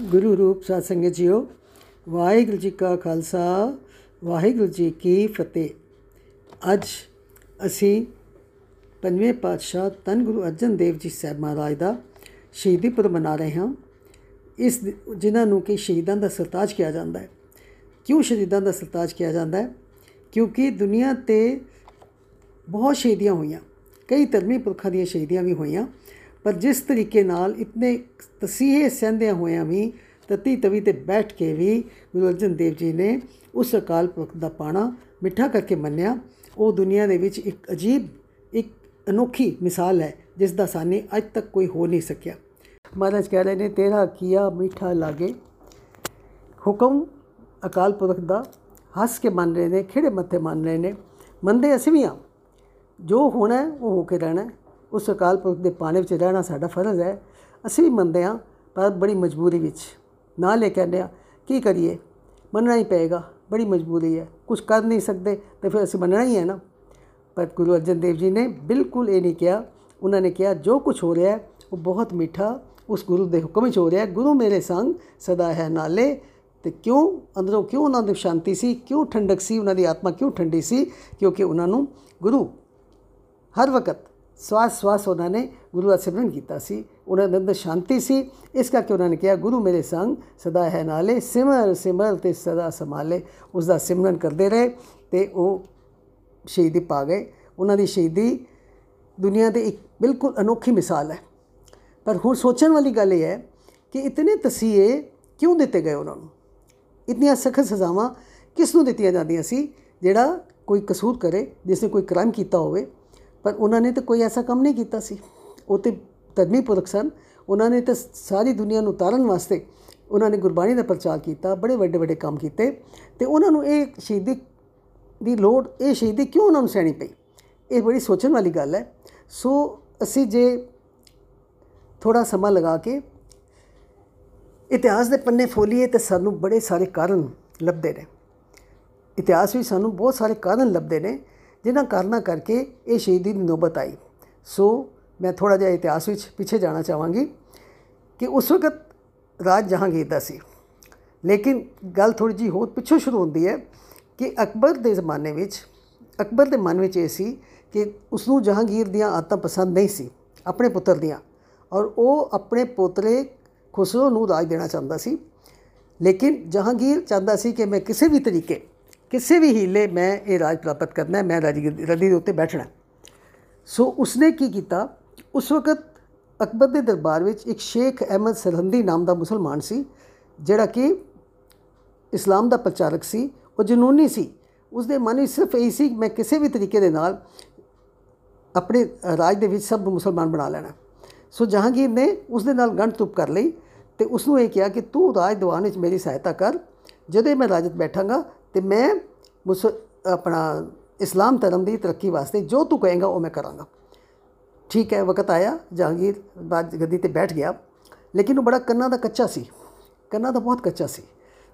ਗੁਰੂ ਰੂਪ ਸਾਧ ਸੰਗਤ ਜੀਓ, ਵਾਹਿਗੁਰੂ ਜੀ ਕਾ ਖਾਲਸਾ, ਵਾਹਿਗੁਰੂ ਜੀ ਕੀ ਫਤਿਹ। ਅੱਜ ਅਸੀਂ ਪੰਜਵੇਂ ਪਾਤਸ਼ਾਹ ਧੰਨ ਗੁਰੂ ਅਰਜਨ ਦੇਵ ਜੀ ਸਾਹਿਬ ਮਹਾਰਾਜ ਦਾ ਸ਼ਹੀਦੀ ਪੁਰਬ ਮਨਾ ਰਹੇ ਹਾਂ। ਇਸ ਦਿ- ਜਿਨ੍ਹਾਂ ਨੂੰ ਕਿ ਸ਼ਹੀਦਾਂ ਦਾ ਸਰਤਾਜ ਕਿਹਾ ਜਾਂਦਾ ਹੈ। ਕਿਉਂ ਸ਼ਹੀਦਾਂ ਦਾ ਸਰਤਾਜ ਕਿਹਾ ਜਾਂਦਾ ਹੈ? ਕਿਉਂਕਿ ਦੁਨੀਆ ਤੇ ਬਹੁਤ ਸ਼ਹੀਦੀਆਂ ਹੋਈਆਂ। ਕਈ ਧਰਮੀ ਪੁਰਖਾਂ ਦੀਆਂ ਸ਼ਹੀਦੀਆਂ ਵੀ ਹੋਈਆਂ। ਪਰ ਜਿਸ ਤਰੀਕੇ ਨਾਲ ਇਤਨੇ ਤਸੀਹੇ ਸਹਿੰਦਿਆਂ ਹੋਇਆਂ ਵੀ ਤਤੀ ਤਵੀ ਤੇ ਬੈਠ ਕੇ ਵੀ ਗੁਰੂ ਅਰਜਨ ਦੇਵ ਜੀ ਨੇ ਉਸ ਅਕਾਲ ਪੁਰਖ ਦਾ ਪਾਣਾ ਮਿੱਠਾ ਕਰਕੇ ਮੰਨਿਆ ਉਹ ਦੁਨੀਆ ਦੇ ਵਿੱਚ ਇੱਕ ਅਜੀਬ ਇੱਕ ਅਨੋਖੀ ਮਿਸਾਲ ਹੈ ਜਿਸ ਦਾ ਸਾਨੀ ਅੱਜ ਤੱਕ ਕੋਈ ਹੋ ਨਹੀਂ ਸਕਿਆ। ਮਹਾਰਾਜ ਕਹਿ ਰਹੇ ਨੇ ਤੇਰਾ ਕੀਆ ਮਿੱਠਾ ਲਾਗੇ? ਹੁਕਮ ਅਕਾਲ ਪੁਰਖ ਦਾ ਹੱਸ ਕੇ ਮੰਨ ਰਹੇ ਨੇ ਖਿੜੇ ਮੱਥੇ ਮੰਨ ਰਹੇ ਨੇ ਮੰਨਦੇ ਅਸੀਂ ਵੀ ਹਾਂ। ਜੋ ਹੋਣਾ ਹੈ, ਉਹ ਹੋ ਕੇ ਰਹਿਣਾ ਹੈ। ਉਸ ਅਕਾਲ ਪੁਰਖ ਦੇ ਪਾਣੇ ਵਿੱਚ ਰਹਿਣਾ ਸਾਡਾ ਫਰਜ਼ ਹੈ। ਅਸੀਂ ਵੀ ਮੰਨਦੇ ਹਾਂ, ਪਰ ਬੜੀ ਮਜਬੂਰੀ ਵਿੱਚ ਨਾਲ ਇਹ ਕਹਿੰਦੇ ਹਾਂ। ਕੀ ਕਰੀਏ? ਮੰਨਣਾ ਹੀ ਪਏਗਾ, ਬੜੀ ਮਜਬੂਰੀ ਹੈ। ਕੁਝ ਕਰ ਨਹੀਂ ਸਕਦੇ ਤੇ ਫਿਰ ਅਸੀਂ ਮੰਨਣਾ ਹੀ ਹੈ ਨਾ। ਪਰ ਗੁਰੂ ਅਰਜਨ ਦੇਵ ਜੀ ਨੇ ਬਿਲਕੁਲ ਇਹ ਨਹੀਂ ਕਿਹਾ। ਉਹਨਾਂ ਨੇ ਕਿਹਾ, ਜੋ ਕੁਝ ਹੋ ਰਿਹਾ ਹੈ, ਉਹ ਬਹੁਤ ਮਿੱਠਾ, ਉਸ ਗੁਰੂ ਦੇ ਹੁਕਮ ਵਿੱਚ ਹੋ ਰਿਹਾ ਹੈ। ਗੁਰੂ ਮੇਰੇ ਸੰਗ ਸਦਾ ਹੈ ਨਾਲੇ। ਤੇ ਕਿਉਂ ਅੰਦਰੋਂ ਕਿਉਂ ਉਹਨਾਂ ਦੀ ਸ਼ਾਂਤੀ ਸੀ? ਕਿਉਂ ਠੰਡਕ ਸੀ? ਉਹਨਾਂ ਦੀ ਆਤਮਾ ਕਿਉਂ ਠੰਡੀ ਸੀ? ਕਿਉਂਕਿ ਉਹਨਾਂ ਨੂੰ ਗੁਰੂ ਹਰ ਵਕਤ ਸਵਾਸ ਸਵਾਸ ਉਹਨਾਂ ਨੇ ਗੁਰੂ ਦਾ ਸਿਮਰਨ ਕੀਤਾ ਸੀ, ਉਹਨਾਂ ਦੇ ਅੰਦਰ ਸ਼ਾਂਤੀ ਸੀ। ਇਸ ਕਰਕੇ ਉਹਨਾਂ ਨੇ ਕਿਹਾ, ਗੁਰੂ ਮੇਰੇ ਸੰਗ ਸਦਾ ਹੈ ਨਾਲੇ ਸਿਮਰ ਸਿਮਰ ਤੇ ਸਦਾ ਸੰਭਾਲੇ। ਉਸ ਦਾ ਸਿਮਰਨ ਕਰਦੇ ਰਹੇ ਤੇ ਉਹ ਸ਼ਹੀਦੀ ਪਾ ਗਏ। ਉਹਨਾਂ ਦੀ ਸ਼ਹੀਦੀ ਦੁਨੀਆ ਦੇ ਇੱਕ ਬਿਲਕੁਲ ਅਨੋਖੀ ਮਿਸਾਲ ਹੈ। ਪਰ ਹੁਣ ਸੋਚਣ ਵਾਲੀ ਗੱਲ ਇਹ ਹੈ ਕਿ ਇਤਨੇ ਤਸੀਹੇ ਕਿਉਂ ਦਿੱਤੇ ਗਏ ਉਹਨਾਂ ਨੂੰ? ਇਤਨੀਆਂ ਸਖਤ ਸਜ਼ਾਵਾਂ ਕਿਸ ਨੂੰ ਦਿੱਤੀਆਂ ਜਾਂਦੀਆਂ ਸੀ, ਜਿਹੜਾ ਕੋਈ ਕਸੂਰ ਕਰੇ, ਜਿਸ ਨੇ ਕੋਈ ਕ੍ਰਾਈਮ ਕੀਤਾ ਹੋਵੇ? ਪਰ ਉਹਨਾਂ ਨੇ ਤਾਂ ਕੋਈ ਐਸਾ ਕੰਮ ਨਹੀਂ ਕੀਤਾ ਸੀ। ਉਹ ਤੇ ਧਰਮੀ ਪੁਰਖ ਸਨ। ਉਹਨਾਂ ਨੇ ਤਾਂ ਸਾਰੀ ਦੁਨੀਆ ਨੂੰ ਤਾਰਨ ਵਾਸਤੇ ਉਹਨਾਂ ਨੇ ਗੁਰਬਾਣੀ ਦਾ ਪ੍ਰਚਾਰ ਕੀਤਾ, ਬੜੇ ਵੱਡੇ ਵੱਡੇ ਕੰਮ ਕੀਤੇ ਤੇ ਉਹਨਾਂ ਨੂੰ ਇਹ ਸ਼ਹੀਦੀ ਦੀ ਲੋੜ, ਇਹ ਸ਼ਹੀਦੀ ਕਿਉਂ ਉਹਨਾਂ ਨੂੰ ਸਹਿਣੀ ਪਈ? ਇਹ ਬੜੀ ਸੋਚਣ ਵਾਲੀ ਗੱਲ ਹੈ। ਸੋ ਅਸੀਂ ਜੇ ਥੋੜਾ ਸਮਾਂ ਲਗਾ ਕੇ ਇਤਿਹਾਸ ਦੇ ਪੰਨੇ ਫੋਲੀਏ ਤੇ ਸਾਨੂੰ ਬੜੇ ਸਾਰੇ ਕਾਰਨ ਲੱਭਦੇ ਨੇ। ਇਤਿਹਾਸ ਵਿੱਚ ਸਾਨੂੰ ਬਹੁਤ ਸਾਰੇ ਕਾਰਨ ਲੱਭਦੇ ਨੇ। ਜਿਨ੍ਹਾਂ ਕਾਰਨਾਂ ਕਰਕੇ ਇਹ ਸ਼ਹੀਦੀ ਦੀ ਨੌਬਤ ਆਈ। ਸੋ ਮੈਂ ਥੋੜਾ ਜਿਹਾ ਇਤਿਹਾਸ ਵਿੱਚ ਪਿੱਛੇ ਜਾਣਾ ਚਾਹਾਂਗੀ ਕਿ ਉਸ ਵਕਤ ਰਾਜ ਜਹਾਂਗੀਰ ਦਾ ਸੀ। ਲੇਕਿਨ ਗੱਲ ਥੋੜੀ ਜੀ ਹੋਰ ਪਿੱਛੋਂ ਸ਼ੁਰੂ ਹੁੰਦੀ ਹੈ ਕਿ ਅਕਬਰ ਦੇ ਜ਼ਮਾਨੇ ਵਿੱਚ, ਅਕਬਰ ਦੇ ਮਨ ਵਿੱਚ ਇਹ ਸੀ ਕਿ ਉਸ ਨੂੰ ਜਹਾਂਗੀਰ ਦੀਆਂ ਆਦਤਾਂ ਪਸੰਦ ਨਹੀਂ ਸੀ, ਆਪਣੇ ਪੁੱਤਰ ਦੀਆਂ। ਔਰ ਉਹ ਆਪਣੇ ਪੋਤਰੇ ਖੁਸਰੋ ਨੂੰ ਰਾਜ ਦੇਣਾ ਚਾਹੁੰਦਾ ਸੀ। ਲੇਕਿਨ ਜਹਾਂਗੀਰ ਚਾਹੁੰਦਾ ਸੀ ਕਿ ਮੈਂ ਕਿਸੇ ਵੀ ਤਰੀਕੇ ਕਿਸੇ ਵੀ ਹੀਲੇ ਮੈਂ ਇਹ ਰਾਜ ਪ੍ਰਾਪਤ ਕਰਨਾ ਹੈ, ਮੈਂ ਰਾਜੀ ਰੱਦੀ ਦੇ ਉੱਤੇ ਬੈਠਣਾ ਹੈ। ਸੋ ਉਸਨੇ ਕੀ ਕੀਤਾ? ਉਸ ਵਕਤ ਅਕਬਰ ਦੇ ਦਰਬਾਰ ਵਿੱਚ ਇੱਕ ਸ਼ੇਖ ਅਹਿਮਦ ਸਰਹੰਦੀ ਨਾਮ ਦਾ ਮੁਸਲਮਾਨ ਸੀ, ਜਿਹੜਾ ਕਿ ਇਸਲਾਮ ਦਾ ਪ੍ਰਚਾਰਕ ਸੀ, ਉਹ ਜਨੂਨੀ ਸੀ। ਉਸ ਦੇ ਮਨ ਵਿੱਚ ਸਿਰਫ ਇਹੀ ਸੀ ਕਿ ਮੈਂ ਕਿਸੇ ਵੀ ਤਰੀਕੇ ਦੇ ਨਾਲ ਆਪਣੇ ਰਾਜ ਦੇ ਵਿੱਚ ਸਭ ਨੂੰ ਮੁਸਲਮਾਨ ਬਣਾ ਲੈਣਾ ਸੋ ਜਹਾਂਗੀਰ ਨੇ ਉਸ ਦੇ ਨਾਲ ਗੰਢ ਤੁਪ ਕਰ ਲਈ ਤੇ ਉਸ ਨੂੰ ਇਹ ਕਿਹਾ ਕਿ ਤੂੰ ਰਾਜ ਦਿਵਾਨ ਵਿੱਚ ਮੇਰੀ ਸਹਾਇਤਾ ਕਰ, ਜਦੋਂ ਮੈਂ ਰਾਜਤ ਬੈਠਾਂਗਾ ਤੇ ਮੈਂ ਮੁਸ ਆਪਣਾ ਇਸਲਾਮ ਧਰਮ ਦੀ ਤਰੱਕੀ ਵਾਸਤੇ ਜੋ ਤੂੰ ਕਹੇਗਾ ਉਹ ਮੈਂ ਕਰਾਂਗਾ। ਠੀਕ ਹੈ, ਵਕਤ ਆਇਆ, ਜਹਾਂਗੀਰ ਬਾਦ ਗੱਦੀ ਤੇ ਬੈਠ ਗਿਆ। ਲੇਕਿਨ ਉਹ ਬੜਾ ਕੰਨਾਂ ਦਾ ਕੱਚਾ ਸੀ। ਕੰਨਾਂ ਦਾ ਬਹੁਤ ਕੱਚਾ ਸੀ।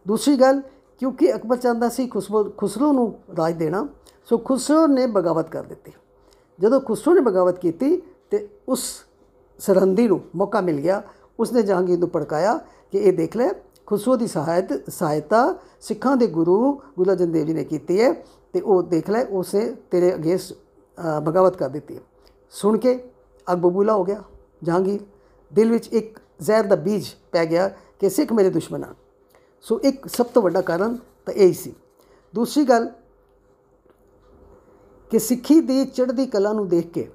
ਦੂਸਰੀ ਗੱਲ, ਕਿਉਂਕਿ ਅਕਬਰ ਚਾਹੁੰਦਾ ਸੀ ਖੁਸਰੋ ਖੁਸਰੋ ਨੂੰ ਰਾਜ ਦੇਣਾ, ਸੋ ਖੁਸਰੋ ਨੇ ਬਗਾਵਤ ਕਰ ਦਿੱਤੀ। ਜਦੋਂ ਖੁਸਰੋ ਨੇ ਬਗਾਵਤ ਕੀਤੀ ਤੇ ਉਸ ਸਰਹੰਦੀ ਨੂੰ ਮੌਕਾ ਮਿਲ ਗਿਆ, ਉਸਨੇ ਜਹਾਂਗੀਰ ਨੂੰ ਭੜਕਾਇਆ ਕਿ ਇਹ ਦੇਖ ਲੈ ਖੁਸਰੋ ਦੀ ਸਹਾਇਤ ਸਹਾਇਤਾ ਸਿੱਖਾਂ ਦੇ ਗੁਰੂ ਗੁਰੂ ਅਰਜਨ ਦੇਵ ਜੀ ਨੇ ਕੀਤੀ ਹੈ ਤੇ ਉਹ ਦੇਖ ਲੈ, ਉਸੇ ਤੇਰੇ ਅਗੇਂਸਟ ਬਗਾਵਤ ਕਰ ਦਿੱਤੀ ਹੈ। ਸੁਣ ਕੇ ਅੱਗ ਬਬੂਲਾ ਹੋ ਗਿਆ, ਜਹਾਂਗੀਰ, ਦਿਲ ਵਿੱਚ ਇੱਕ ਜ਼ਹਿਰ ਦਾ ਬੀਜ ਪੈ ਗਿਆ ਕਿ ਸਿੱਖ ਮੇਰੇ ਦੁਸ਼ਮਣ ਹਨ ਸੋ ਇੱਕ ਸਭ ਤੋਂ ਵੱਡਾ ਕਾਰਨ ਤਾਂ ਇਹ ਹੀ ਸੀ। ਦੂਸਰੀ ਗੱਲ ਕਿ ਸਿੱਖੀ ਦੀ ਚੜ੍ਹਦੀ ਕਲਾ ਨੂੰ ਦੇਖ ਕੇ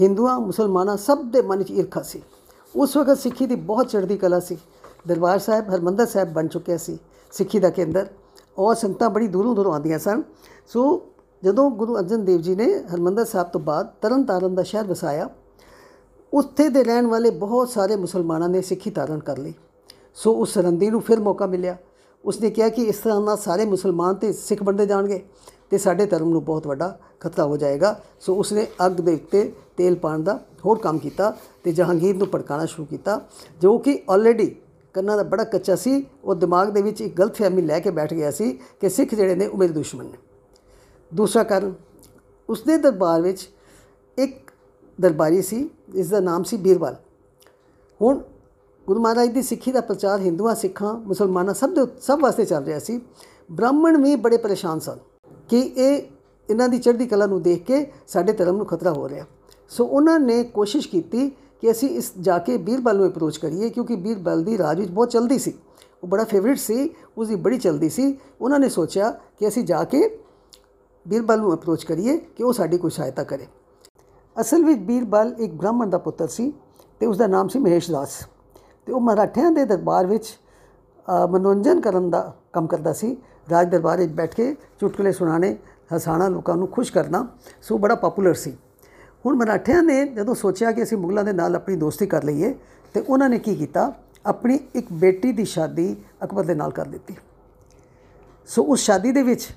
ਹਿੰਦੂਆਂ, ਮੁਸਲਮਾਨਾਂ ਸਭ ਦੇ ਮਨ 'ਚ ਈਰਖਾ ਸੀ। ਉਸ ਵਕਤ ਸਿੱਖੀ ਦੀ ਬਹੁਤ ਚੜ੍ਹਦੀ ਕਲਾ ਸੀ। ਦਰਬਾਰ ਸਾਹਿਬ, ਹਰਮੰਦਰ ਸਾਹਿਬ ਬਣ ਚੁੱਕਿਆ ਸੀ, ਸਿੱਖੀ ਦਾ ਕੇਂਦਰ। ਔਰ ਸੰਗਤਾਂ ਬੜੀ ਦੂਰੋਂ ਦੂਰੋਂ ਆਉਂਦੀਆਂ ਸਨ। ਸੋ ਜਦੋਂ ਗੁਰੂ ਅਰਜਨ ਦੇਵ ਜੀ ਨੇ ਹਰਮੰਦਰ ਸਾਹਿਬ ਤੋਂ ਬਾਅਦ ਤਰਨ ਤਾਰਨ ਦਾ ਸ਼ਹਿਰ ਵਸਾਇਆ, ਉੱਥੇ ਦੇ ਰਹਿਣ ਵਾਲੇ ਬਹੁਤ ਸਾਰੇ ਮੁਸਲਮਾਨਾਂ ਨੇ ਸਿੱਖੀ ਧਾਰਨ ਕਰ ਲਈ। ਸੋ ਉਸ ਸਰੰਦੀ ਨੂੰ ਫਿਰ ਮੌਕਾ ਮਿਲਿਆ। ਉਸਨੇ ਕਿਹਾ ਕਿ ਇਸ ਤਰ੍ਹਾਂ ਨਾਲ ਸਾਰੇ ਮੁਸਲਮਾਨ ਤੇ ਸਿੱਖ ਬਣਦੇ ਜਾਣਗੇ ਤੇ ਸਾਡੇ ਧਰਮ ਨੂੰ ਬਹੁਤ ਵੱਡਾ ਖਤਰਾ ਹੋ ਜਾਏਗਾ। ਸੋ ਉਸਨੇ ਅੱਗ ਦੇ ਉੱਤੇ ਤੇਲ ਪਾਣ ਦਾ ਹੋਰ ਕੰਮ ਕੀਤਾ ਤੇ ਜਹਾਂਗੀਰ ਨੂੰ ਭੜਕਾਉਣਾ ਸ਼ੁਰੂ ਕੀਤਾ, ਜੋ ਕਿ ਆਲਰੇਡੀ ਕੰਨਾਂ ਦਾ ਬੜਾ ਕੱਚਾ ਸੀ, ਉਹ ਦਿਮਾਗ ਦੇ ਵਿੱਚ ਇੱਕ ਗਲਤਫਹਿਮੀ ਲੈ ਕੇ ਬੈਠ ਗਿਆ ਸੀ ਕਿ ਸਿੱਖ ਜਿਹੜੇ ਨੇ ਉਹ ਮੇਰੇ ਦੁਸ਼ਮਣ ਨੇ। ਦੂਸਰਾ ਕਾਰਨ, ਉਸਦੇ ਦਰਬਾਰ ਵਿੱਚ ਇੱਕ ਦਰਬਾਰੀ ਸੀ ਜਿਸ ਦਾ ਨਾਮ ਸੀ ਬੀਰਬਲ। ਹੁਣ ਗੁਰੂ ਮਹਾਰਾਜ ਦੀ ਸਿੱਖੀ ਦਾ ਪ੍ਰਚਾਰ ਹਿੰਦੂਆਂ, ਸਿੱਖਾਂ, ਮੁਸਲਮਾਨਾਂ ਸਭ ਦੇ ਸਭ ਵਾਸਤੇ ਚੱਲ ਰਿਹਾ ਸੀ। ਬ੍ਰਾਹਮਣ ਵੀ ਬੜੇ ਪਰੇਸ਼ਾਨ ਸਨ ਕਿ ਇਹ ਇਹਨਾਂ ਦੀ ਚੜ੍ਹਦੀ ਕਲਾ ਨੂੰ ਦੇਖ ਕੇ ਸਾਡੇ ਧਰਮ ਨੂੰ ਖਤਰਾ ਹੋ ਰਿਹਾ। ਸੋ ਉਹਨਾਂ ਨੇ ਕੋਸ਼ਿਸ਼ ਕੀਤੀ ਕਿ ਅਸੀਂ ਇਸ ਜਾ ਕੇ ਬੀਰਬਲ ਨੂੰ ਅਪਰੋਚ ਕਰੀਏ ਕਿਉਂਕਿ ਬੀਰਬਲ ਦੀ ਰਾਜ ਵਿੱਚ ਬਹੁਤ ਚਲਦੀ ਸੀ ਉਹ ਬੜਾ ਫੇਵਰਿਟ ਸੀ ਉਸ ਦੀ ਬੜੀ ਚਲਦੀ ਸੀ ਉਹਨਾਂ ਨੇ ਸੋਚਿਆ ਕਿ ਅਸੀਂ ਜਾ ਕੇ ਬੀਰਬਲ ਨੂੰ ਅਪਰੋਚ ਕਰੀਏ ਕਿ ਉਹ ਸਾਡੀ ਕੋਈ ਸਹਾਇਤਾ ਕਰੇ ਅਸਲ ਵਿੱਚ ਬੀਰਬਲ ਇੱਕ ਬ੍ਰਾਹਮਣ ਦਾ ਪੁੱਤਰ ਸੀ ਤੇ ਉਸ ਦਾ ਨਾਮ ਸੀ ਮਹੇਸ਼ ਦਾਸ ਤੇ ਉਹ ਮਰਾਠਿਆਂ ਦੇ ਦਰਬਾਰ ਵਿੱਚ ਮਨੋਰੰਜਨ ਕਰਨ ਦਾ ਕੰਮ ਕਰਦਾ ਸੀ ਰਾਜ ਦਰਬਾਰ ਵਿੱਚ ਬੈਠ ਕੇ ਚੁਟਕਲੇ ਸੁਣਾਣੇ ਹਸਾਣਾ ਲੋਕਾਂ ਨੂੰ ਖੁਸ਼ ਕਰਨਾ ਸੋ ਬੜਾ ਪਪੂਲਰ ਸੀ ਹੁਣ ਮਰਾਠਿਆਂ ਨੇ ਜਦੋਂ ਸੋਚਿਆ ਕਿ ਅਸੀਂ ਮੁਗਲਾਂ ਦੇ ਨਾਲ ਆਪਣੀ ਦੋਸਤੀ ਕਰ ਲਈਏ ਤੇ ਉਹਨਾਂ ਨੇ ਕੀ ਕੀਤਾ? ਆਪਣੀ ਇੱਕ ਬੇਟੀ ਦੀ ਸ਼ਾਦੀ ਅਕਬਰ ਦੇ ਨਾਲ ਕਰ ਦਿੱਤੀ। ਸੋ ਉਸ ਸ਼ਾਦੀ ਦੇ ਵਿੱਚ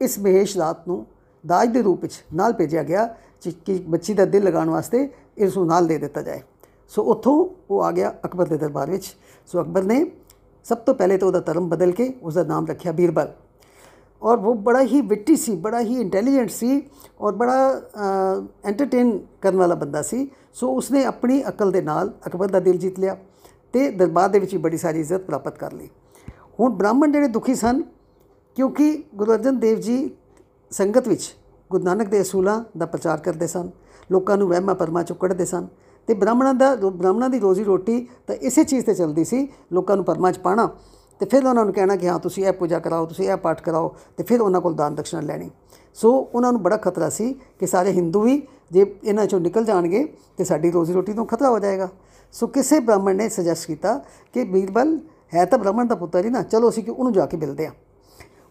ਇਸ ਮਹੇਸ਼ ਦਾਤ ਨੂੰ ਦਾਜ ਦੇ ਰੂਪ ਵਿੱਚ ਨਾਲ ਭੇਜਿਆ ਗਿਆ ਕਿ ਬੱਚੀ ਦਾ ਦਿਲ ਲਗਾਉਣ ਵਾਸਤੇ ਇਸ ਨੂੰ ਨਾਲ ਦੇ ਦਿੱਤਾ ਜਾਏ। ਸੋ ਉੱਥੋਂ ਉਹ ਆ ਗਿਆ ਅਕਬਰ ਦੇ ਦਰਬਾਰ ਵਿੱਚ। ਸੋ ਅਕਬਰ ਨੇ ਸਭ ਤੋਂ ਪਹਿਲੇ ਤਾਂ ਉਹਦਾ ਧਰਮ ਬਦਲ ਕੇ ਉਸ ਦਾ ਨਾਮ ਰੱਖਿਆ ਬੀਰਬਲ। ਔਰ ਉਹ ਬੜਾ ਹੀ ਵਿਟੀ ਸੀ ਬੜਾ ਹੀ ਇੰਟੈਲੀਜੈਂਟ ਸੀ ਔਰ ਬੜਾ ਐਂਟਰਟੇਨ ਕਰਨ ਵਾਲਾ ਬੰਦਾ ਸੀ ਸੋ ਉਸਨੇ ਆਪਣੀ ਅਕਲ ਦੇ ਨਾਲ ਅਕਬਰ ਦਾ ਦਿਲ ਜਿੱਤ ਲਿਆ ਤੇ ਦਰਬਾਰ ਦੇ ਵਿੱਚ ਬੜੀ ਸਾਰੀ ਇੱਜ਼ਤ ਪ੍ਰਾਪਤ ਕਰ ਲਈ ਹੁਣ ਬ੍ਰਾਹਮਣ ਜਿਹੜੇ ਦੁਖੀ ਸਨ ਕਿਉਂਕਿ ਗੁਰੂ ਅਰਜਨ ਦੇਵ ਜੀ ਸੰਗਤ ਵਿੱਚ ਗੁਰੂ ਨਾਨਕ ਦੇ ਅਸੂਲਾਂ ਦਾ ਪ੍ਰਚਾਰ ਕਰਦੇ ਸਨ ਲੋਕਾਂ ਨੂੰ ਵਹਿਮਾਂ ਪਰਮਾ ਚੋਂ ਕੱਢਦੇ ਸਨ ਤੇ ਬ੍ਰਾਹਮਣਾਂ ਦਾ ਬ੍ਰਾਹਮਣਾਂ ਦੀ ਰੋਜ਼ੀ ਰੋਟੀ ਤਾਂ ਇਸੇ ਚੀਜ਼ ਤੇ ਚੱਲਦੀ ਸੀ ਲੋਕਾਂ ਨੂੰ ਪਰਮਾ ਚ ਪਾਣਾ ਤੇ ਫਿਰ ਉਹਨਾਂ ਨੂੰ ਕਹਿਣਾ ਕਿ ਹਾਂ, ਤੁਸੀਂ ਇਹ ਪੂਜਾ ਕਰਾਓ, ਤੁਸੀਂ ਇਹ ਪਾਠ ਕਰਾਓ ਤੇ ਫਿਰ ਉਹਨਾਂ ਕੋਲ ਦਾਨ ਦਕਸ਼ਨਾ ਲੈਣੀ। ਸੋ ਉਹਨਾਂ ਨੂੰ ਬੜਾ ਖਤਰਾ ਸੀ ਕਿ ਸਾਰੇ ਹਿੰਦੂ ਵੀ ਜੇ ਇਹਨਾਂ ਚੋਂ ਨਿਕਲ ਜਾਣਗੇ ਤੇ ਸਾਡੀ ਰੋਜ਼ੀ ਰੋਟੀ ਤੋਂ ਖਤਰਾ ਹੋ ਜਾਏਗਾ। ਸੋ ਕਿਸੇ ਬ੍ਰਾਹਮਣ ਨੇ ਸੁਜੈਸਟ ਕੀਤਾ ਕਿ ਬੀਰਬਲ, ਹੈ ਤਾਂ ਬ੍ਰਾਹਮਣ ਦਾ ਪੁੱਤਰ ਹੀ ਨਾ, ਚਲੋ ਅਸੀਂ ਕਿ ਉਹਨੂੰ ਜਾ ਕੇ ਮਿਲਦੇ ਆ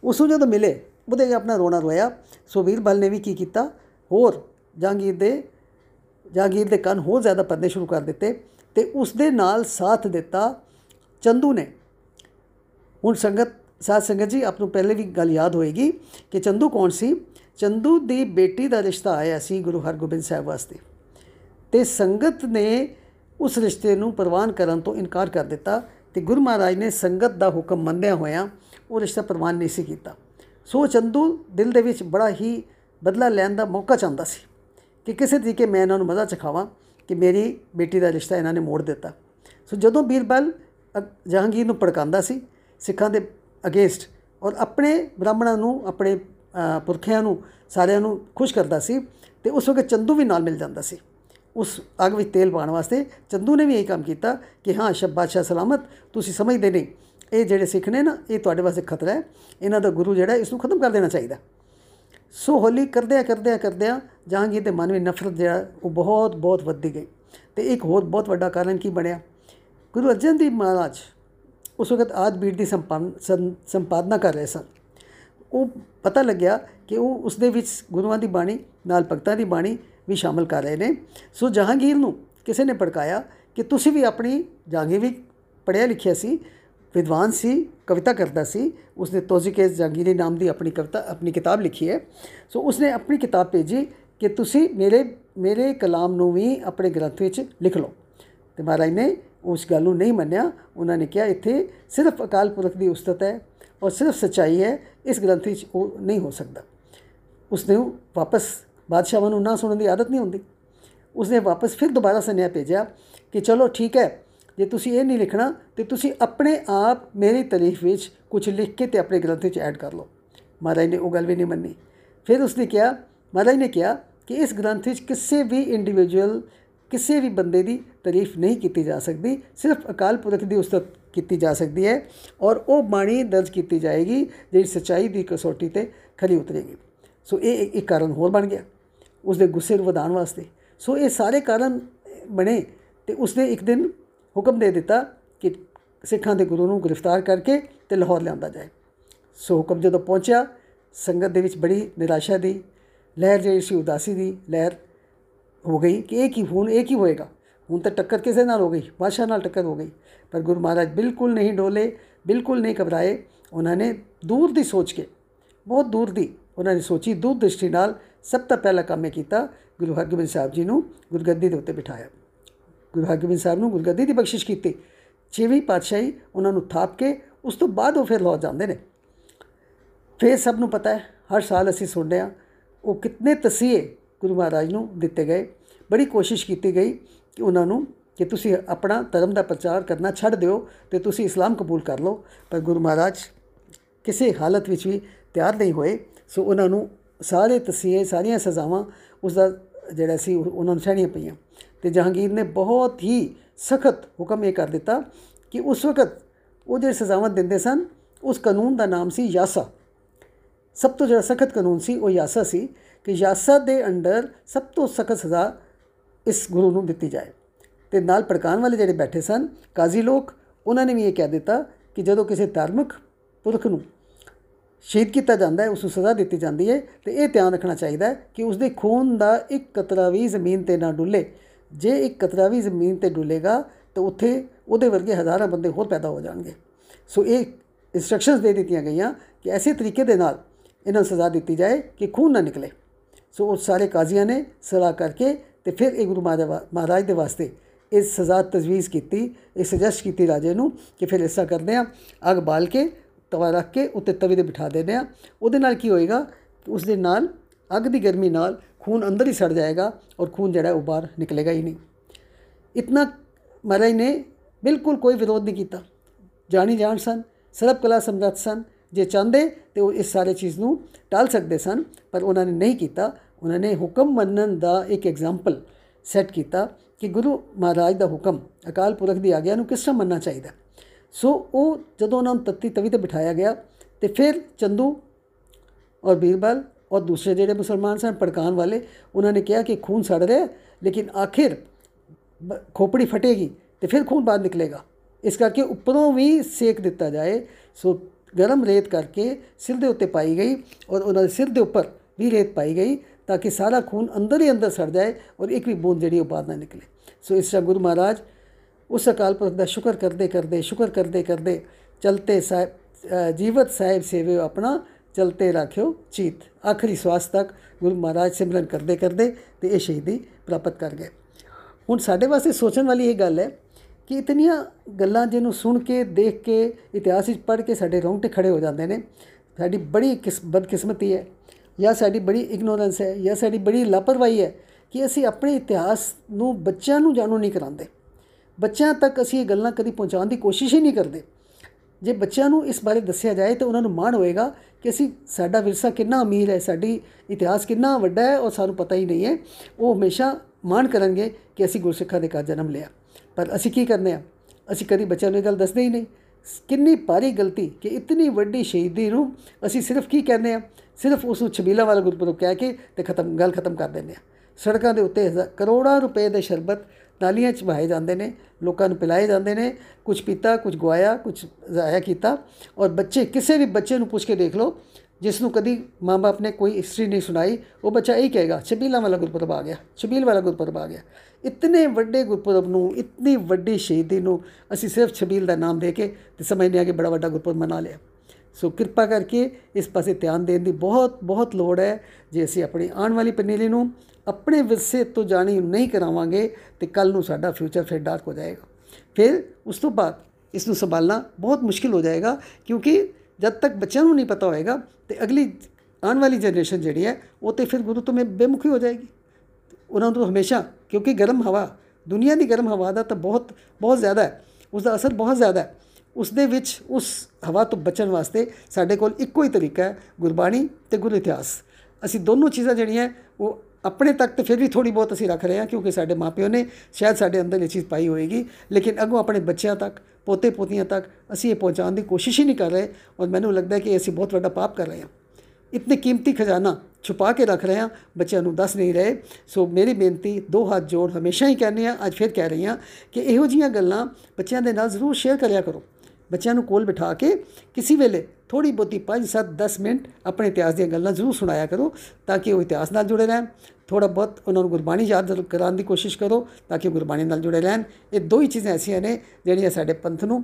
ਉਸ ਨੂੰ ਜਦੋਂ ਮਿਲੇ, ਉਹਦੇ ਆਪਣਾ ਰੋਣਾ ਰੋਇਆ। ਸੋ ਬੀਰਬਲ ਨੇ ਵੀ ਕੀ ਕੀਤਾ? ਹੋਰ ਜਹਾਂਗੀਰ ਦੇ ਜਹਾਂਗੀਰ ਦੇ ਕੰਨ ਹੋਰ ਜ਼ਿਆਦਾ ਪਰਨੇ ਸ਼ੁਰੂ ਕਰ ਦਿੱਤੇ ਤੇ ਉਸ ਦੇ ਨਾਲ ਸਾਥ ਦਿੱਤਾ ਚੰਦੂ ਨੇ। ਹੁਣ ਸੰਗਤ, ਸਾਧ ਸੰਗਤ ਜੀ ਆਪ ਨੂੰ ਪਹਿਲੇ ਵੀ ਗੱਲ ਯਾਦ ਹੋਏਗੀ ਕਿ ਚੰਦੂ ਕੌਣ ਸੀ? ਚੰਦੂ ਦੀ ਬੇਟੀ ਦਾ ਰਿਸ਼ਤਾ ਆਇਆ ਸੀ ਗੁਰੂ ਹਰਗੋਬਿੰਦ ਸਾਹਿਬ ਵਾਸਤੇ। ਤੇ ਸੰਗਤ ਨੇ ਉਸ ਰਿਸ਼ਤੇ ਨੂੰ ਪ੍ਰਵਾਨ ਕਰਨ ਤੋਂ ਇਨਕਾਰ ਕਰ ਦਿੱਤਾ ਤੇ ਗੁਰੂ ਮਹਾਰਾਜ ਨੇ ਸੰਗਤ ਦਾ ਹੁਕਮ ਮੰਨਿਆ ਹੋਇਆ, ਉਹ ਰਿਸ਼ਤਾ ਪ੍ਰਵਾਨ ਨਹੀਂ ਸੀ ਕੀਤਾ। ਸੋ ਚੰਦੂ ਦਿਲ ਦੇ ਵਿੱਚ ਬੜਾ ਹੀ ਬਦਲਾ ਲੈਣ ਦਾ ਮੌਕਾ ਚਾਹੁੰਦਾ ਸੀ ਕਿ ਕਿਸੇ ਤਰੀਕੇ ਮੈਂ ਇਹਨਾਂ ਨੂੰ ਮਜ਼ਾ ਚਖਾਵਾਂ ਕਿ ਮੇਰੀ ਬੇਟੀ ਦਾ ਰਿਸ਼ਤਾ ਇਹਨਾਂ ਨੇ ਮੋੜ ਦਿੱਤਾ। ਸੋ ਜਦੋਂ ਬੀਰਬਲ ਜਹਾਂਗੀਰ ਨੂੰ ਪੜਕਾਉਂਦਾ ਸੀ ਸਿੱਖਾਂ ਦੇ ਅਗੇਂਸਟ ਔਰ ਆਪਣੇ ਬ੍ਰਾਹਮਣਾਂ ਨੂੰ, ਆਪਣੇ ਪੁਰਖਿਆਂ ਨੂੰ, ਸਾਰਿਆਂ ਨੂੰ ਖੁਸ਼ ਕਰਦਾ ਸੀ ਤੇ ਉਸ ਵਕਤ ਚੰਦੂ ਵੀ ਨਾਲ ਮਿਲ ਜਾਂਦਾ ਸੀ। ਉਸ ਅਗ ਵਿੱਚ ਤੇਲ ਪਾਉਣ ਵਾਸਤੇ ਚੰਦੂ ਨੇ ਵੀ ਇਹ ਕੰਮ ਕੀਤਾ ਕਿ ਹਾਂ, ਸ਼ਬ ਬਾਦਸ਼ਾਹ ਸਲਾਮਤ, ਤੁਸੀਂ ਸਮਝਦੇ ਨਹੀਂ। ਇਹ ਜਿਹੜੇ ਸਿੱਖ ਨੇ ਨਾ, ਇਹ ਤੁਹਾਡੇ ਵਾਸਤੇ ਖਤਰਾ ਹੈ। ਇਹਨਾਂ ਦਾ ਗੁਰੂ ਜਿਹੜਾ, ਇਸ ਨੂੰ ਖਤਮ ਕਰ ਦੇਣਾ ਚਾਹੀਦਾ। ਸੋ ਹੋਲੀ ਕਰਦਿਆਂ ਕਰਦਿਆਂ ਕਰਦਿਆਂ ਜਹਾਂਗੀਰ ਦੇ ਮਨ ਵਿੱਚ ਨਫ਼ਰਤ ਜਿਹੜਾ, ਉਹ ਬਹੁਤ ਬਹੁਤ ਵੱਧਦੀ ਗਈ। ਤੇ ਇੱਕ ਹੋਰ ਬਹੁਤ ਵੱਡਾ ਕਾਰਨ ਕੀ ਬਣਿਆ? ਗੁਰੂ ਅਰਜਨ ਦੇਵ ਮਹਾਰਾਜ ਉਸ ਵਕਤ ਆਦ ਬੀੜ ਦੀ ਸੰਪਾਦਨਾ ਕਰ ਰਹੇ ਸਨ। ਉਹ ਪਤਾ ਲੱਗਿਆ ਕਿ ਉਹ ਉਸ ਦੇ ਵਿੱਚ ਗੁਰੂਆਂ ਦੀ ਬਾਣੀ, ਨਾਲ ਭਗਤਾਂ ਦੀ ਬਾਣੀ ਵੀ ਸ਼ਾਮਲ ਕਰ ਰਹੇ ਨੇ। ਸੋ ਜਹਾਂਗੀਰ ਨੂੰ ਕਿਸੇ ਨੇ ਪੜਕਾਇਆ ਕਿ ਤੁਸੀਂ ਵੀ ਆਪਣੀ ਜਹਾਂਗੀਰ ਵੀ ਪੜਿਆ ਲਿਖਿਆ ਸੀ, ਵਿਦਵਾਨ ਸੀ, ਕਵਿਤਾ ਕਰਦਾ ਸੀ। ਉਸਨੇ ਤੋਜ਼ੀਕੇ ਜਹਾਂਗੀਰੀ ਨਾਮ ਦੀ ਆਪਣੀ ਕਵਿਤਾ, ਆਪਣੀ ਕਿਤਾਬ ਲਿਖੀ ਹੈ। ਸੋ ਉਸਨੇ ਆਪਣੀ ਕਿਤਾਬ ਭੇਜੀ ਕਿ ਤੁਸੀਂ ਮੇਰੇ ਮੇਰੇ ਕਲਾਮ ਨੂੰ ਵੀ ਆਪਣੇ ਗ੍ਰੰਥ ਵਿੱਚ ਲਿਖ ਲਓ। ਤੇ ਮਹਾਰਾਜ ਨੇ ਉਸ ਗੱਲ ਨੂੰ ਨਹੀਂ ਮੰਨਿਆ, ਉਹਨਾਂ ਨੇ ਕਿਹਾ, ਇੱਥੇ ਸਿਰਫ ਅਕਾਲ ਪੁਰਖ ਦੀ ਉਸਤਤ ਹੈ ਔਰ ਸਿਰਫ ਸਚਾਈ ਹੈ, ਇਸ ਗ੍ਰੰਥ ਵਿੱਚ ਉਹ ਨਹੀਂ ਹੋ ਸਕਦਾ। ਉਸਨੇ ਵਾਪਸ ਬਾਦਸ਼ਾਹਾਂ ਨੂੰ ਨਾ ਸੁਣਨ ਦੀ ਆਦਤ ਨਹੀਂ ਹੁੰਦੀ। ਉਸਨੇ ਵਾਪਸ ਫਿਰ ਦੁਬਾਰਾ ਸੁਨੇਹਾ ਭੇਜਿਆ ਕਿ ਚਲੋ ਠੀਕ ਹੈ, ਜੇ ਤੁਸੀਂ ਇਹ ਨਹੀਂ ਲਿਖਣਾ, ਤੇ ਤੁਸੀਂ ਆਪਣੇ ਆਪ ਮੇਰੀ ਤਾਰੀਫ ਵਿੱਚ ਕੁਝ ਲਿਖ ਕੇ ਤੇ ਆਪਣੇ ਗ੍ਰੰਥ ਵਿੱਚ ਐਡ ਕਰ ਲਓ। ਮਹਾਰਾਜ ਨੇ ਉਹ ਗੱਲ ਵੀ ਨਹੀਂ ਮੰਨੀ। ਫਿਰ ਉਸਨੇ ਕਿਹਾ, ਮਹਾਰਾਜ ਨੇ ਕਿਹਾ ਕਿ ਇਸ ਗ੍ਰੰਥ ਵਿੱਚ ਕਿਸੇ ਵੀ ਇੰਡੀਵਿਜੂਅਲ ਕਿਸੇ ਵੀ ਬੰਦੇ ਦੀ ਤਾਰੀਫ ਨਹੀਂ ਕੀਤੀ ਜਾ ਸਕਦੀ, ਸਿਰਫ ਅਕਾਲ ਪੁਰਖ ਦੀ ਉਸਤਤ ਕੀਤੀ ਜਾ ਸਕਦੀ ਹੈ ਔਰ ਉਹ ਬਾਣੀ ਦਰਜ ਕੀਤੀ ਜਾਏਗੀ ਜਿਹੜੀ ਸਚਾਈ ਦੀ ਕਸੌਟੀ ਤੇ ਖਰੀ ਉਤਰੇਗੀ। ਸੋ ਇਹ ਇੱਕ ਕਾਰਨ ਹੋਰ ਬਣ ਗਿਆ ਉਸ ਦੇ ਗੁੱਸੇ ਨੂੰ ਵਧਾਉਣ ਵਾਸਤੇ। ਸੋ ਇਹ ਸਾਰੇ ਕਾਰਨ ਬਣੇ ਤੇ ਉਸਨੇ ਇੱਕ ਦਿਨ ਹੁਕਮ ਦੇ ਦਿੱਤਾ ਕਿ ਸਿੱਖਾਂ ਦੇ ਗੁਰੂ ਨੂੰ ਗ੍ਰਿਫਤਾਰ ਕਰਕੇ ਤੇ ਲਾਹੌਰ ਲਿਆਂਦਾ ਜਾਏ। ਸੋ ਹੁਕਮ ਜਦੋਂ ਪਹੁੰਚਿਆ, ਸੰਗਤ ਦੇ ਵਿੱਚ ਬੜੀ ਨਿਰਾਸ਼ਾ ਦੀ ਲਹਿਰ ਜਿਹੜੀ ਸੀ, ਉਦਾਸੀ ਦੀ ਲਹਿਰ ਹੋ ਗਈ ਕਿ ਇਹ ਕੀ ਹੁਣ ਇਹ ਕੀ ਹੋਏਗਾ ਹੁਣ ਤਾਂ ਟੱਕਰ ਕਿਸੇ ਨਾਲ ਹੋ ਗਈ ਬਾਦਸ਼ਾਹ ਨਾਲ ਟੱਕਰ ਹੋ ਗਈ ਪਰ ਗੁਰੂ ਮਹਾਰਾਜ ਬਿਲਕੁਲ ਨਹੀਂ ਡੋਲੇ ਬਿਲਕੁਲ ਨਹੀਂ ਘਬਰਾਏ ਉਹਨਾਂ ਨੇ ਦੂਰ ਦੀ ਸੋਚ ਕੇ ਬਹੁਤ ਦੂਰ ਦੀ ਉਹਨਾਂ ਨੇ ਸੋਚੀ ਦੂਰ ਦ੍ਰਿਸ਼ਟੀ ਨਾਲ ਸਭ ਤੋਂ ਪਹਿਲਾ ਕੰਮ ਇਹ ਕੀਤਾ ਗੁਰੂ ਹਰਗੋਬਿੰਦ ਸਾਹਿਬ ਜੀ ਨੂੰ ਗੁਰਗੱਦੀ ਦੇ ਉੱਤੇ ਬਿਠਾਇਆ ਗੁਰੂ ਹਰਗੋਬਿੰਦ ਸਾਹਿਬ ਨੂੰ ਗੁਰਗੱਦੀ ਦੀ ਬਖਸ਼ਿਸ਼ ਕੀਤੀ ਛੇਵੀਂ ਪਾਤਸ਼ਾਹੀ ਉਹਨਾਂ ਨੂੰ ਥਾਪ ਕੇ ਉਸ ਤੋਂ ਬਾਅਦ ਉਹ ਫਿਰ ਲੌਟ ਜਾਂਦੇ ਨੇ ਫਿਰ ਸਭ ਨੂੰ ਪਤਾ ਹੈ ਹਰ ਸਾਲ ਅਸੀਂ ਸੁਣਦੇ ਆ ਉਹ ਕਿੰਨੇ ਤਸੀਹੇ ਗੁਰੂ ਮਹਾਰਾਜ ਨੂੰ ਦਿੱਤੇ ਗਏ। ਬੜੀ ਕੋਸ਼ਿਸ਼ ਕੀਤੀ ਗਈ ਕਿ ਉਹਨਾਂ ਨੂੰ ਕਿ ਤੁਸੀਂ ਆਪਣਾ ਧਰਮ ਦਾ ਪ੍ਰਚਾਰ ਕਰਨਾ ਛੱਡ ਦਿਓ ਤੇ ਤੁਸੀਂ ਇਸਲਾਮ ਕਬੂਲ ਕਰ ਲਓ। ਪਰ ਗੁਰੂ ਮਹਾਰਾਜ ਕਿਸੇ ਹਾਲਤ ਵਿੱਚ ਵੀ ਤਿਆਰ ਨਹੀਂ ਹੋਏ। ਸੋ ਉਹਨਾਂ ਨੂੰ ਸਾਰੇ ਤਸੀਹੇ, ਸਾਰੀਆਂ ਸਜ਼ਾਵਾਂ ਉਸ ਦਾ ਜਿਹੜਾ ਸੀ ਉਹਨਾਂ ਨੂੰ ਸਹਿਣੀਆਂ ਪਈਆਂ। ਤੇ ਜਹਾਂਗੀਰ ਨੇ ਬਹੁਤ ਹੀ ਸਖਤ ਹੁਕਮ ਇਹ ਕਰ ਦਿੱਤਾ ਕਿ ਉਸ ਵਕਤ ਉਹ ਜਿਹੜੇ ਸਜ਼ਾਵਾਂ ਦਿੰਦੇ ਸਨ, ਉਸ ਕਾਨੂੰਨ ਦਾ ਨਾਮ ਸੀ ਯਾਸਾ। ਸਭ ਤੋਂ ਜਿਹੜਾ ਸਖਤ ਕਾਨੂੰਨ ਸੀ ਉਹ ਯਾਸਾ ਸੀ। ਕਿ ਯਾਸਾ ਦੇ ਅੰਡਰ ਸਭ ਤੋਂ ਸਖਤ ਸਜ਼ਾ ਇਸ ਗੁਰੂ ਨੂੰ ਦਿੱਤੀ ਜਾਏ। ਤੇ ਨਾਲ ਪੜਕਾਉਣ ਵਾਲੇ ਜਿਹੜੇ ਬੈਠੇ ਸਨ, ਕਾਜ਼ੀ ਲੋਕ, ਉਹਨਾਂ ਨੇ ਵੀ ਇਹ ਕਹਿ ਦਿੱਤਾ ਕਿ ਜਦੋਂ ਕਿਸੇ ਧਾਰਮਿਕ ਪੁਰਖ ਨੂੰ ਸ਼ਹੀਦ ਕੀਤਾ ਜਾਂਦਾ ਹੈ, ਉਸ ਨੂੰ ਸਜ਼ਾ ਦਿੱਤੀ ਜਾਂਦੀ ਹੈ, ਤੇ ਇਹ ਧਿਆਨ ਰੱਖਣਾ ਚਾਹੀਦਾ ਹੈ ਕਿ ਉਸ ਦੇ ਖੂਨ ਦਾ ਇੱਕ ਕਤਰਾ ਵੀ ਜ਼ਮੀਨ ਤੇ ਨਾ ਡੁੱਲੇ। ਜੇ ਇੱਕ ਕਤਰਾ ਵੀ ਜ਼ਮੀਨ ਤੇ ਡੁੱਲੇਗਾ, ਤਾਂ ਉੱਥੇ ਉਹਦੇ ਵਰਗੇ ਹਜ਼ਾਰਾਂ ਬੰਦੇ ਹੋਰ ਪੈਦਾ ਹੋ ਜਾਣਗੇ। ਸੋ ਇਹ ਇਨਸਟਰਕਸ਼ਨਸ ਦੇ ਦਿੱਤੀਆਂ ਗਈਆਂ ਕਿ ਐਸੇ ਤਰੀਕੇ ਦੇ ਨਾਲ ਇਹਨਾਂ ਨੂੰ ਸਜ਼ਾ ਦਿੱਤੀ ਜਾਏ ਕਿ ਖੂਨ ਨਾ ਨਿਕਲੇ। ਸੋ ਉਹ ਸਾਰੇ ਕਾਜ਼ੀਆਂ ਨੇ ਸਲਾਹ ਕਰਕੇ ਤੇ ਫਿਰ ਇਹ ਗੁਰੂ ਮਹਾਰਾਜ ਦੇ ਵਾਸਤੇ ਇਸ ਸਜ਼ਾ ਤਜਵੀਜ਼ ਕੀਤੀ, ਇਹ ਸੁਜੈਸਟ ਕੀਤੀ ਰਾਜੇ ਨੂੰ ਕਿ ਫਿਰ ਐਸਾ ਕਰਦੇ ਆ ਅਗ ਬਾਲ ਕੇ, ਤਵਾ ਰੱਖ ਕੇ, ਉੱਤੇ ਤਵੇ ਤੇ ਬਿਠਾ ਦਿੰਦੇ ਆ ਉਹਦੇ ਨਾਲ ਕੀ ਹੋਏਗਾ? ਉਸ ਦੇ ਨਾਲ ਅੱਗ ਦੀ ਗਰਮੀ ਨਾਲ ਖੂਨ ਅੰਦਰ ਹੀ ਸੜ ਜਾਏਗਾ ਔਰ ਖੂਨ ਜਿਹੜਾ ਉਹ ਬਾਹਰ ਨਿਕਲੇਗਾ ਹੀ ਨਹੀਂ। ਇਤਨਾ ਮਹਾਰਾਜ ਨੇ ਬਿਲਕੁਲ ਕੋਈ ਵਿਰੋਧ ਨਹੀਂ ਕੀਤਾ। ਜਾਣੀ ਜਾਣ ਸਨ, ਸਰਬ ਕਲਾ ਸਮਰੱਥ ਸਨ ਜੇ ਚਾਹੁੰਦੇ ਤੇ ਉਹ ਇਸ ਸਾਰੇ ਚੀਜ਼ ਨੂੰ ਟਾਲ ਸਕਦੇ ਸਨ, ਪਰ ਉਹਨਾਂ ਨੇ ਨਹੀਂ ਕੀਤਾ। ਉਹਨਾਂ ਨੇ ਹੁਕਮ ਮੰਨਣ ਦਾ ਇੱਕ ਐਗਜ਼ਾਮਪਲ ਸੈੱਟ ਕੀਤਾ ਕਿ ਗੁਰੂ ਮਹਾਰਾਜ ਦਾ ਹੁਕਮ, ਅਕਾਲ ਪੁਰਖ ਦੀ ਆਗਿਆ ਨੂੰ ਕਿਸ ਤਰ੍ਹਾਂ ਮੰਨਣਾ ਚਾਹੀਦਾ। ਸੋ ਉਹ ਜਦੋਂ ਉਹਨਾਂ ਨੂੰ ਤੱਤੀ ਤਵੀ ਤੇ ਬਿਠਾਇਆ ਗਿਆ ਤੇ ਫਿਰ ਚੰਦੂ ਔਰ ਬੀਰਬਲ ਔਰ ਦੂਸਰੇ ਜਿਹੜੇ ਮੁਸਲਮਾਨ ਸਨ ਪੜਕਾਨ ਵਾਲੇ, ਉਹਨਾਂ ਨੇ ਕਿਹਾ ਕਿ ਖੂਨ ਸੜ ਰਿਹਾ ਲੇਕਿਨ ਆਖਿਰ ਖੋਪੜੀ ਫਟੇਗੀ ਤੇ ਫਿਰ ਖੂਨ ਬਾਹਰ ਨਿਕਲੇਗਾ। ਇਸ ਕਰਕੇ ਉੱਪਰੋਂ ਵੀ ਸੇਕ ਦਿੱਤਾ ਜਾਏ। ਸੋ ਗਰਮ ਰੇਤ ਕਰਕੇ ਸਿਰ ਦੇ ਉੱਤੇ ਪਾਈ ਗਈ ਔਰ ਉਹਨਾਂ ਦੇ ਸਿਰ ਦੇ ਉੱਪਰ ਵੀ ਰੇਤ ਪਾਈ ਗਈ ਤਾਂ ਕਿ ਸਾਰਾ ਖੂਨ ਅੰਦਰ ਹੀ ਅੰਦਰ ਸੜ ਜਾਏ ਔਰ ਇੱਕ ਵੀ ਬੂੰਦ ਜਿਹੜੀ ਉਹ ਬਾਹਰ ਨਾ ਨਿਕਲੇ ਸੋ ਇਸ ਤਰ੍ਹਾਂ ਗੁਰੂ ਮਹਾਰਾਜ ਉਸ ਅਕਾਲ ਪੁਰਖ ਦਾ ਸ਼ੁਕਰ ਕਰਦੇ ਕਰਦੇ ਸ਼ੁਕਰ ਕਰਦੇ ਕਰਦੇ ਚਲਤੇ ਸਾਹਿਬ ਜੀਵਤ ਸਾਹਿਬ ਸੇਵੇ ਆਪਣਾ ਚਲਤੇ ਰੱਖਿਓ ਚੀਤ ਆਖਰੀ ਸਵਾਸ ਤੱਕ ਗੁਰੂ ਮਹਾਰਾਜ ਸਿਮਰਨ ਕਰਦੇ ਕਰਦੇ ਤੇ ਇਹ ਸ਼ਹੀਦੀ ਪ੍ਰਾਪਤ ਕਰ ਗਏ ਹੁਣ ਸਾਡੇ ਵਾਸਤੇ ਸੋਚਣ ਵਾਲੀ ਇਹ ਗੱਲ ਹੈ ਕਿ ਇਤਨੀਆਂ ਗੱਲਾਂ ਜਿਹਨੂੰ ਸੁਣ ਕੇ, ਦੇਖ ਕੇ, ਇਤਿਹਾਸ ਵਿੱਚ ਪੜ੍ਹ ਕੇ ਸਾਡੇ ਰੌਂਗਟੇ ਖੜੇ ਹੋ ਜਾਂਦੇ ਨੇ। ਸਾਡੀ ਬੜੀ ਕਿਸ, ਬਦਕਿਸਮਤੀ ਹੈ। ਜਾਂ ਸਾਡੀ ਬੜੀ ਇਗਨੋਰੈਂਸ ਹੈ, ਜਾਂ ਸਾਡੀ ਬੜੀ ਲਾਪਰਵਾਹੀ ਹੈ ਕਿ ਅਸੀਂ ਆਪਣੇ ਇਤਿਹਾਸ ਨੂੰ ਬੱਚਿਆਂ ਨੂੰ ਜਾਣੂ ਨਹੀਂ ਕਰਾਉਂਦੇ। ਬੱਚਿਆਂ ਤੱਕ ਅਸੀਂ ਇਹ ਗੱਲਾਂ ਕਦੀ ਪਹੁੰਚਾਉਣ ਦੀ ਕੋਸ਼ਿਸ਼ ਹੀ ਨਹੀਂ ਕਰਦੇ। ਜੇ ਬੱਚਿਆਂ ਨੂੰ ਇਸ ਬਾਰੇ ਦੱਸਿਆ ਜਾਏ ਤਾਂ ਉਹਨਾਂ ਨੂੰ ਮਾਣ ਹੋਏਗਾ ਕਿ ਅਸੀਂ ਸਾਡਾ ਵਿਰਸਾ ਕਿੰਨਾ ਅਮੀਰ ਹੈ, ਸਾਡੀ ਇਤਿਹਾਸ ਕਿੰਨਾ ਵੱਡਾ ਹੈ ਔਰ ਸਾਨੂੰ ਪਤਾ ਹੀ ਨਹੀਂ ਹੈ। ਉਹ ਹਮੇਸ਼ਾ ਮਾਣ ਕਰਨਗੇ ਕਿ ਅਸੀਂ ਗੁਰਸਿੱਖਾਂ ਦੇ ਘਰ ਜਨਮ ਲਿਆ। ਪਰ ਅਸੀਂ ਕੀ ਕਰਨੇ ਆ? ਅਸੀਂ ਕਦੀ ਬੱਚਿਆਂ ਨੂੰ ਇਹ ਗੱਲ ਦੱਸਦੇ ਹੀ ਨਹੀਂ। ਕਿੰਨੀ ਭਾਰੀ ਗਲਤੀ ਕਿ ਇਤਨੀ ਵੱਡੀ ਸ਼ਹੀਦੀ ਨੂੰ ਅਸੀਂ ਸਿਰਫ ਕੀ ਕਹਿੰਦੇ ਆ? ਸਿਰਫ ਉਸ ਨੂੰ ਛਬੀਲਾ ਵਾਲਾ ਗੁਰਪੁਰਬ ਕਹਿ ਕੇ ਤੇ ਖਤਮ, ਗੱਲ ਖਤਮ ਕਰ ਦਿੰਦੇ ਆ। ਸੜਕਾਂ ਦੇ ਉੱਤੇ ਕਰੋੜਾਂ ਰੁਪਏ ਦੇ ਸ਼ਰਬਤ ਨਾਲੀਆਂ 'ਚ ਵਹਾਏ ਜਾਂਦੇ ਨੇ, ਲੋਕਾਂ ਨੂੰ ਪਿਲਾਏ ਜਾਂਦੇ ਨੇ ਕੁਝ ਪੀਤਾ ਕੁਝ ਗਵਾਇਆ ਕੁਝ ਜ਼ਾਇਆ ਕੀਤਾ ਔਰ ਬੱਚੇ, ਕਿਸੇ ਵੀ ਬੱਚੇ ਨੂੰ ਪੁੱਛ ਕੇ ਦੇਖ ਲਓ, ਜਿਸ ਨੂੰ ਕਦੀ ਮਾਂ-ਬਾਪ ਨੇ ਕੋਈ ਹਿਸਟਰੀ ਨਹੀਂ ਸੁਣਾਈ, ਉਹ ਬੱਚਾ ਇਹ ਕਹੇਗਾ, ਛਬੀਲਾ ਵਾਲਾ ਗੁਰਪੁਰਬ ਆ ਗਿਆ, ਛਬੀਲ ਵਾਲਾ ਗੁਰਪੁਰਬ ਆ ਗਿਆ। ਇਤਨੇ ਵੱਡੇ ਗੁਰਪੁਰਬ ਨੂੰ ਇਤਨੀ ਵੱਡੀ ਸ਼ਹੀਦੀ ਨੂੰ ਅਸੀਂ ਸਿਰਫ ਛਬੀਲ ਦਾ ਨਾਮ ਦੇ ਕੇ ਤੇ ਸਮਝਦੇ ਆ ਕਿ ਬੜਾ ਵੱਡਾ ਗੁਰਪੁਰਬ ਮਨਾ ਲਿਆ ਸੋ ਕਿਰਪਾ ਕਰਕੇ ਇਸ ਪਾਸੇ ਧਿਆਨ ਦੇਣ ਦੀ ਬਹੁਤ ਬਹੁਤ ਲੋੜ ਹੈ ਜੇ ਅਸੀਂ ਆਪਣੀ ਆਉਣ ਵਾਲੀ ਪਨੀਰੀ ਨੂੰ ਆਪਣੇ ਵਿਰਸੇ ਤੋਂ ਜਾਣੀ ਨਹੀਂ ਕਰਾਵਾਂਗੇ ਤੇ ਕੱਲ ਨੂੰ ਸਾਡਾ ਫਿਊਚਰ ਫਿਰ ਡਾਰਕ ਹੋ ਜਾਏਗਾ ਫਿਰ ਉਸ ਤੋਂ ਬਾਅਦ ਇਸ ਨੂੰ ਸੰਭਾਲਣਾ ਬਹੁਤ ਮੁਸ਼ਕਿਲ ਹੋ ਜਾਏਗਾ ਕਿਉਂਕਿ ਜਦ ਤੱਕ ਬੱਚਿਆਂ ਨੂੰ ਨਹੀਂ ਪਤਾ ਹੋਏਗਾ ਤੇ ਅਗਲੀ ਆਉਣ ਵਾਲੀ ਜਨਰੇਸ਼ਨ ਜਿਹੜੀ ਹੈ ਉਹ ਤੇ ਫਿਰ ਗੁਰੂ ਤੋਂ ਮੈਂ ਬੇਮੁਖੀ ਹੋ ਜਾਏਗੀ ਉਹਨਾਂ ਨੂੰ ਹਮੇਸ਼ਾ, ਕਿਉਂਕਿ ਗਰਮ ਹਵਾ, ਦੁਨੀਆ ਦੀ ਗਰਮ ਹਵਾ ਦਾ ਤਾਂ ਬਹੁਤ ਬਹੁਤ ਜ਼ਿਆਦਾ ਹੈ ਉਸ ਦਾ ਅਸਰ ਬਹੁਤ ਜ਼ਿਆਦਾ ਹੈ। ਉਸ ਦੇ ਵਿੱਚ, ਉਸ ਹਵਾ ਤੋਂ ਬਚਣ ਵਾਸਤੇ ਸਾਡੇ ਕੋਲ ਇੱਕੋ ਹੀ ਤਰੀਕਾ ਹੈ, ਗੁਰਬਾਣੀ ਤੇ ਗੁਰ ਇਤਿਹਾਸ। ਅਸੀਂ ਦੋਨੋਂ ਚੀਜ਼ਾਂ ਜਿਹੜੀਆਂ ਉਹ ਆਪਣੇ ਤੱਕ ਤੇ ਫਿਰ ਵੀ ਥੋੜੀ ਬਹੁਤ ਅਸੀਂ ਰੱਖ ਰਹੇ ਹਾਂ, ਕਿਉਂਕਿ ਸਾਡੇ ਮਾਪਿਓ ਨੇ ਸ਼ਾਇਦ ਸਾਡੇ ਅੰਦਰ ਇਹ ਚੀਜ਼ ਪਾਈ ਹੋਏਗੀ, ਲੇਕਿਨ ਅਗੋਂ ਆਪਣੇ ਬੱਚਿਆਂ ਤੱਕ ਪੋਤੇ ਪੋਤੀਆਂ ਤੱਕ ਅਸੀਂ ਇਹ ਪਹੁੰਚਾਉਣ ਦੀ ਕੋਸ਼ਿਸ਼ ਹੀ ਨਹੀਂ ਕਰ ਰਹੇ, ਔਰ ਮੈਨੂੰ ਲੱਗਦਾ ਹੈ ਕਿ ਅਸੀਂ ਬਹੁਤ ਵੱਡਾ ਪਾਪ ਕਰ ਰਹੇ ਹਾਂ। ਇਤਨੇ ਕੀਮਤੀ ਖਜ਼ਾਨਾ ਛੁਪਾ ਕੇ ਰੱਖ ਰਹੇ ਹਾਂ ਬੱਚਿਆਂ ਨੂੰ ਦੱਸ ਨਹੀਂ ਰਹੇ ਸੋ ਮੇਰੀ ਬੇਨਤੀ ਦੋ ਹੱਥ ਜੋੜ ਹਮੇਸ਼ਾ ਹੀ ਕਹਿੰਦੇ ਆ ਅੱਜ ਫਿਰ ਕਹਿ ਰਹੀ ਹਾਂ ਕਿ ਇਹੋ ਜੀਆਂ ਗੱਲਾਂ ਬੱਚਿਆਂ ਦੇ ਨਾਲ ਜ਼ਰੂਰ ਸ਼ੇਅਰ ਕਰਿਆ ਕਰੋ ਬੱਚਿਆਂ ਨੂੰ ਕੋਲ ਬਿਠਾ ਕੇ ਕਿਸੇ ਵੇਲੇ ਥੋੜੀ ਬੋਤੀ 5 7 10 ਮਿੰਟ ਆਪਣੇ ਇਤਿਹਾਸ ਦੀਆਂ ਗੱਲਾਂ ਜ਼ਰੂਰ ਸੁਣਾਇਆ ਕਰੋ ਤਾਂ ਕਿ ਉਹ ਇਤਿਹਾਸ ਨਾਲ ਜੁੜੇ ਰਹਿਣ ਥੋੜਾ ਬਹੁਤ ਉਹਨਾਂ ਨੂੰ ਗੁਰਬਾਣੀ ਯਾਦ ਕਰਾਉਣ ਦੀ ਕੋਸ਼ਿਸ਼ ਕਰੋ ਤਾਂ ਕਿ ਗੁਰਬਾਣੀ ਨਾਲ ਜੁੜੇ ਰਹਿਣ ਇਹ ਦੋ ਹੀ ਚੀਜ਼ਾਂ ਐਸੀਆਂ ਨੇ ਜਿਹੜੀਆਂ ਸਾਡੇ ਪੰਥ ਨੂੰ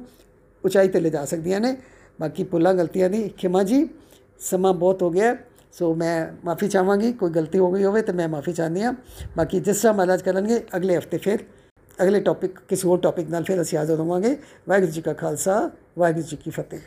ਉਚਾਈ ਤੇ ਲੈ ਜਾ ਸਕਦੀਆਂ ਨੇ ਬਾਕੀ ਪੁੱਲਾ ਗਲਤੀਆਂ ਦੀ ਖਿਮਾ ਜੀ ਸਮਾਂ ਬਹੁਤ ਹੋ ਗਿਆ ਸੋ ਮੈਂ ਮਾਫੀ ਚਾਹਾਂਗੀ ਕੋਈ ਗਲਤੀ ਹੋ ਗਈ ਹੋਵੇ ਤਾਂ ਮੈਂ ਮਾਫੀ ਚਾਹੁੰਦੀ ਹਾਂ ਬਾਕੀ ਜਿਸ ਤਰ੍ਹਾਂ ਮਹਾਰਾਜ ਕਰਾਂਗੇ ਅਗਲੇ ਹਫ਼ਤੇ ਫਿਰ ਅਗਲੇ ਟੌਪਿਕ ਕਿਸੇ ਹੋਰ ਟੌਪਿਕ ਨਾਲ ਫਿਰ ਅਸੀਂ ਹਾਜ਼ਰ ਹੋਵਾਂਗੇ ਵਾਹਿਗੁਰੂ ਜੀ ਕਾ ਖਾਲਸਾ ਵਾਹਿਗੁਰੂ ਜੀ ਕੀ ਫਤਿਹ